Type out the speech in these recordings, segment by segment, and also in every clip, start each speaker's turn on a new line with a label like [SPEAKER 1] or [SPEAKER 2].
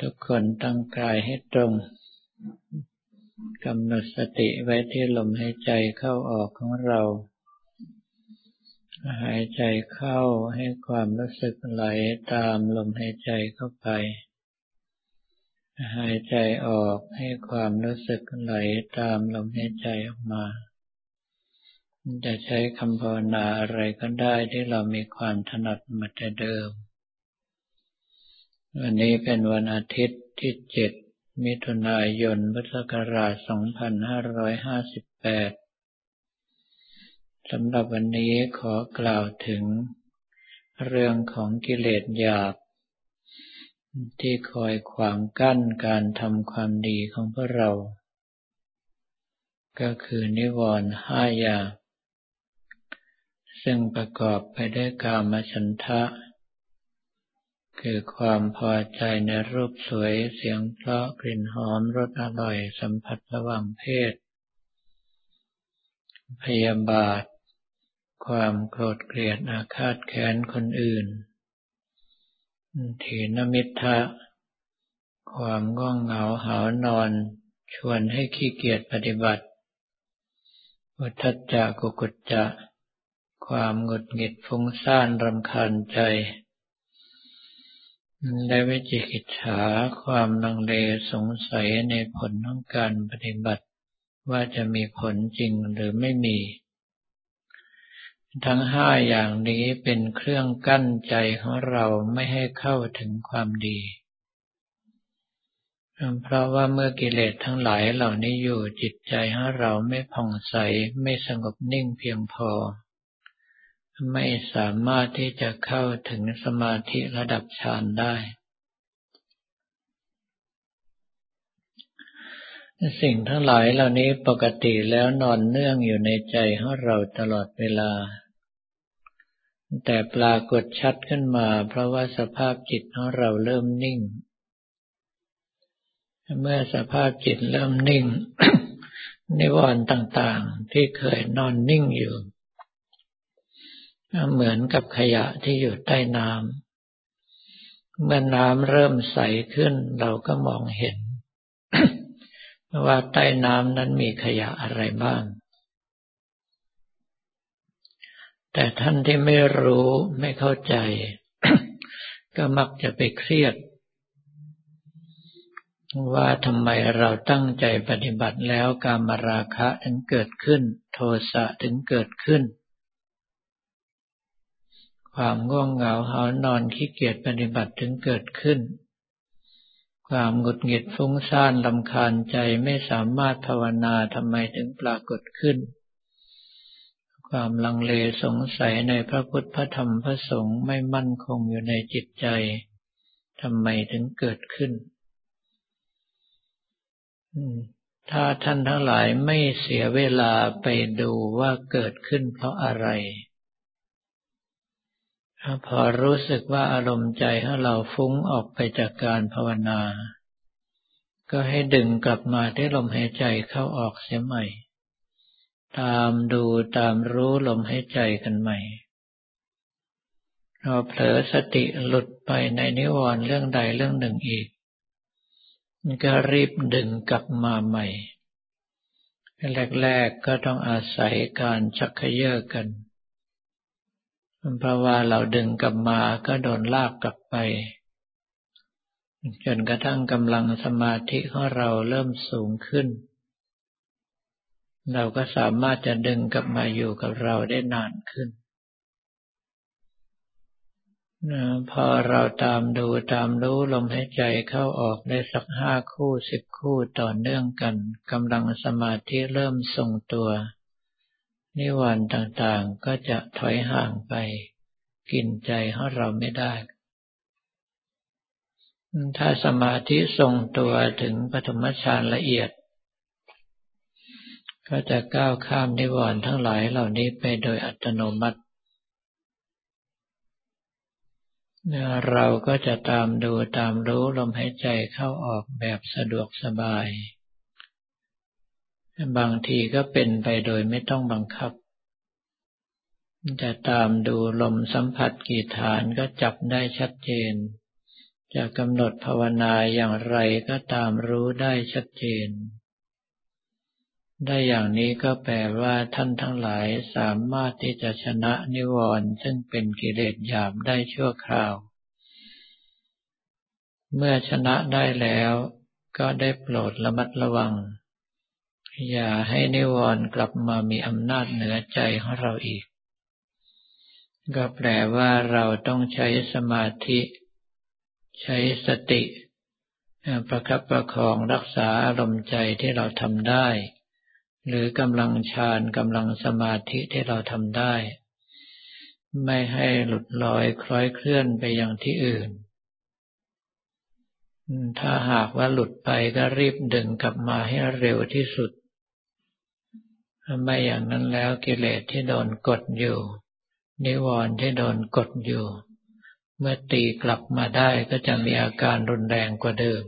[SPEAKER 1] ทุกคนตั้งกายให้ตรงกำหนดสติไว้ที่ลมหายใจเข้าออกของเรา หายใจเข้าให้ความรู้สึกไหลตามลมหายใจเข้าไป หายใจออกให้ความรู้สึกไหลตามลมหายใจออกมา จะใช้คำภาวนาอะไรก็ได้ที่เรามีความถนัดมาแต่เดิม วันนี้เป็นวันอาทิตย์ที่เจ็ดมิถุนายน พุทธศักราช 2558 สำหรับวันนี้ขอกล่าวถึงเรื่องของกิเลสหยาบ ที่คอยขวางกั้นการทำความดีของพวกเรา ก็คือนิวรณ์ห้าอย่าง ซึ่งประกอบไปด้วยกามฉันทะ คือความพอใจในรูปสวยเสียงเพราะกลิ่นหอมรสอร่อยสัมผัสระหว่างเพศ พยาบาท ความโกรธเกลียดอาฆาตแค้นคนอื่นถีนมิทะความง่วงเหงาหานอน ชวนให้ขี้เกียจปฏิบัติอุทจจะกุกุจจะ ความหงุดหงิดฟุ้งซ่านรำคาญใจ และวิจิกิจฉาความลังเลสงสัยในผลของการปฏิบัติ ว่าจะมีผลจริงหรือไม่มี ทั้งห้าอย่างนี้เป็นเครื่องกั้นใจของเราไม่ให้เข้าถึงความดี เพราะว่าเมื่อกิเลสทั้งหลายเหล่านี้อยู่จิตใจของเราไม่ผ่องใสไม่สงบนิ่งเพียงพอ ไม่สามารถที่จะเข้าถึงสมาธิระดับฌานได้ สิ่งทั้งหลายเหล่านี้ปกติแล้วนอนเนื่องอยู่ในใจของเราตลอดเวลา แต่ปรากฏชัดขึ้นมา เพราะว่าสภาพจิตของเราเริ่มนิ่ง เมื่อสภาพจิตเริ่มนิ่ง นิวรณ์ต่าง ๆ ที่เคยนอนนิ่งอยู่ เหมือนกับขยะที่อยู่ใต้น้ำเมื่อน้ำเริ่มใสขึ้น เราก็มองเห็น ว่าใต้น้ำนั้นมีขยะอะไรบ้าง แต่ท่านที่ไม่รู้ไม่เข้าใจ ก็มักจะไปเครียด ว่าทำไมเราตั้งใจปฏิบัติแล้วการมราคะถึงเกิดขึ้น โทสะถึงเกิดขึ้น ความง่วงเหงาหานอนขี้เกียจปฏิบัติถึงเกิดขึ้น ความหงุดหงิดฟุ้งซ่านลำคาญใจไม่สามารถภาวนาทำไมถึงปรากฏขึ้น ความลังเลสงสัยในพระพุทธพระธรรมพระสงฆ์ไม่มั่นคงอยู่ในจิตใจทำไมถึงเกิดขึ้น ถ้าท่านทั้งหลายไม่เสียเวลาไปดูว่าเกิดขึ้นเพราะอะไร พอรู้สึกว่าอารมณ์ใจของเราฟุ้งออกไปจากการภาวนา ก็ให้ดึงกลับมาที่ลมหายใจเข้าออกเสียใหม่ ตามดูตามรู้ลมหายใจกันใหม่เราเผลอสติหลุดไปในนิวรณ์เรื่องใดเรื่องหนึ่งอีก ก็รีบดึงกลับมาใหม่ แรกๆก็ต้องอาศัยการชักเขย่อกัน เพราะว่าเราดึงกลับมาก็โดนลากกลับไป จนกระทั่งกำลังสมาธิของเราเริ่มสูงขึ้น เราก็สามารถจะดึงกลับมาอยู่กับเราได้นานขึ้นพอเราตามดูตามรู้ลมหายใจเข้าออกได้สักห้าคู่สิบคู่ต่อเนื่องกันกำลังสมาธิเริ่มทรงตัว นิวรณ์ต่างๆ ก็จะถอยห่างไป กินใจของเราไม่ได้ ถ้าสมาธิทรงตัวถึงปฐมฌานละเอียด ก็จะก้าวข้ามนิวรณ์ทั้งหลายเหล่านี้ไปโดยอัตโนมัติเราก็จะตามดูตามรู้ลมหายใจเข้าออกแบบสะดวกสบาย บางทีก็เป็นไปโดยไม่ต้องบังคับ จะตามดูลมสัมผัสกี่ฐานก็จับได้ชัดเจน จะกำหนดภาวนาอย่างไรก็ตามรู้ได้ชัดเจน ได้อย่างนี้ก็แปลว่าท่านทั้งหลายสามารถที่จะชนะนิวรณ์ซึ่งเป็นกิเลสหยาบได้ชั่วคราว เมื่อชนะได้แล้วก็ได้โปรดระมัดระวัง อย่าให้นิวรณ์กลับมามีอำนาจเหนือใจของเราอีก ก็แปลว่าเราต้องใช้สมาธิ ใช้สติ ประคับประคองรักษาอารมณ์ใจที่เราทำได้ หรือกำลังฌานกำลังสมาธิที่เราทำได้ ไม่ให้หลุดลอยคล้อยเคลื่อนไปอย่างที่อื่นถ้าหากว่าหลุดไปก็รีบดึงกลับมาให้เร็วที่สุด ไม่อย่างนั้นแล้วกิเลสที่โดนกดอยู่ นิวรณ์ที่โดนกดอยู่ เมื่อตีกลับมาได้ก็จะมีอาการรุนแรงกว่าเดิม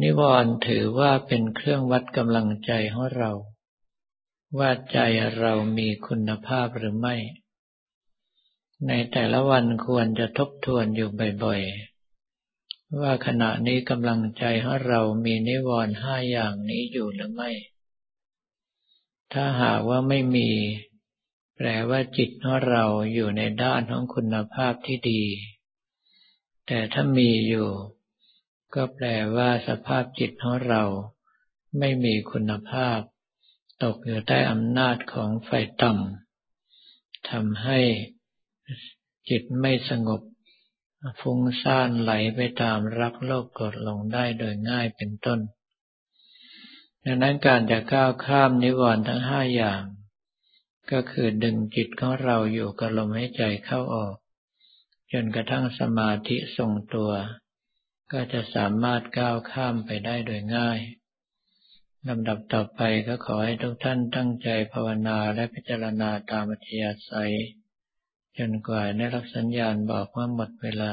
[SPEAKER 1] นิวรณ์ถือว่าเป็นเครื่องวัดกำลังใจของเรา ว่าใจเรามีคุณภาพหรือไม่ ในแต่ละวันควรจะทบทวนอยู่บ่อยๆ ว่าขณะนี้กำลังใจของเรามีนิวรณ์ห้าอย่างนี้อยู่หรือไม่ ถ้าหากว่าไม่มี แปลว่าจิตของเราอยู่ในด้านของคุณภาพที่ดี แต่ถ้ามีอยู่ ก็แปลว่าสภาพจิตของเรา ไม่มีคุณภาพ ตกอยู่ใต้อำนาจของไฟต่ำทำให้จิตไม่สงบ ฟุ้งซ่านไหลไปตามรักโลกกดลงได้โดยง่ายเป็นต้น ดังนั้นการจะก้าวข้ามนิวรณ์ทั้งห้าอย่าง ก็คือดึงจิตของเราอยู่กับลมหายใจเข้าออก จนกระทั่งสมาธิทรงตัว ก็จะสามารถก้าวข้ามไปได้โดยง่ายลำดับต่อไปก็ขอให้ทุกท่านตั้งใจภาวนาและพิจารณาตามอัธยาศัย จนกว่าได้รับสัญญาณบอกว่าหมดเวลา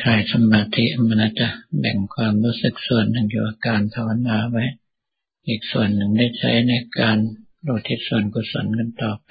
[SPEAKER 1] คลายสมาธิมันจะแบ่งความรู้สึกส่วนหนึ่งอยู่กับการภาวนาไว้ อีกส่วนหนึ่งได้ใช้ในการโรทิศส่วนกุศลกันต่อไป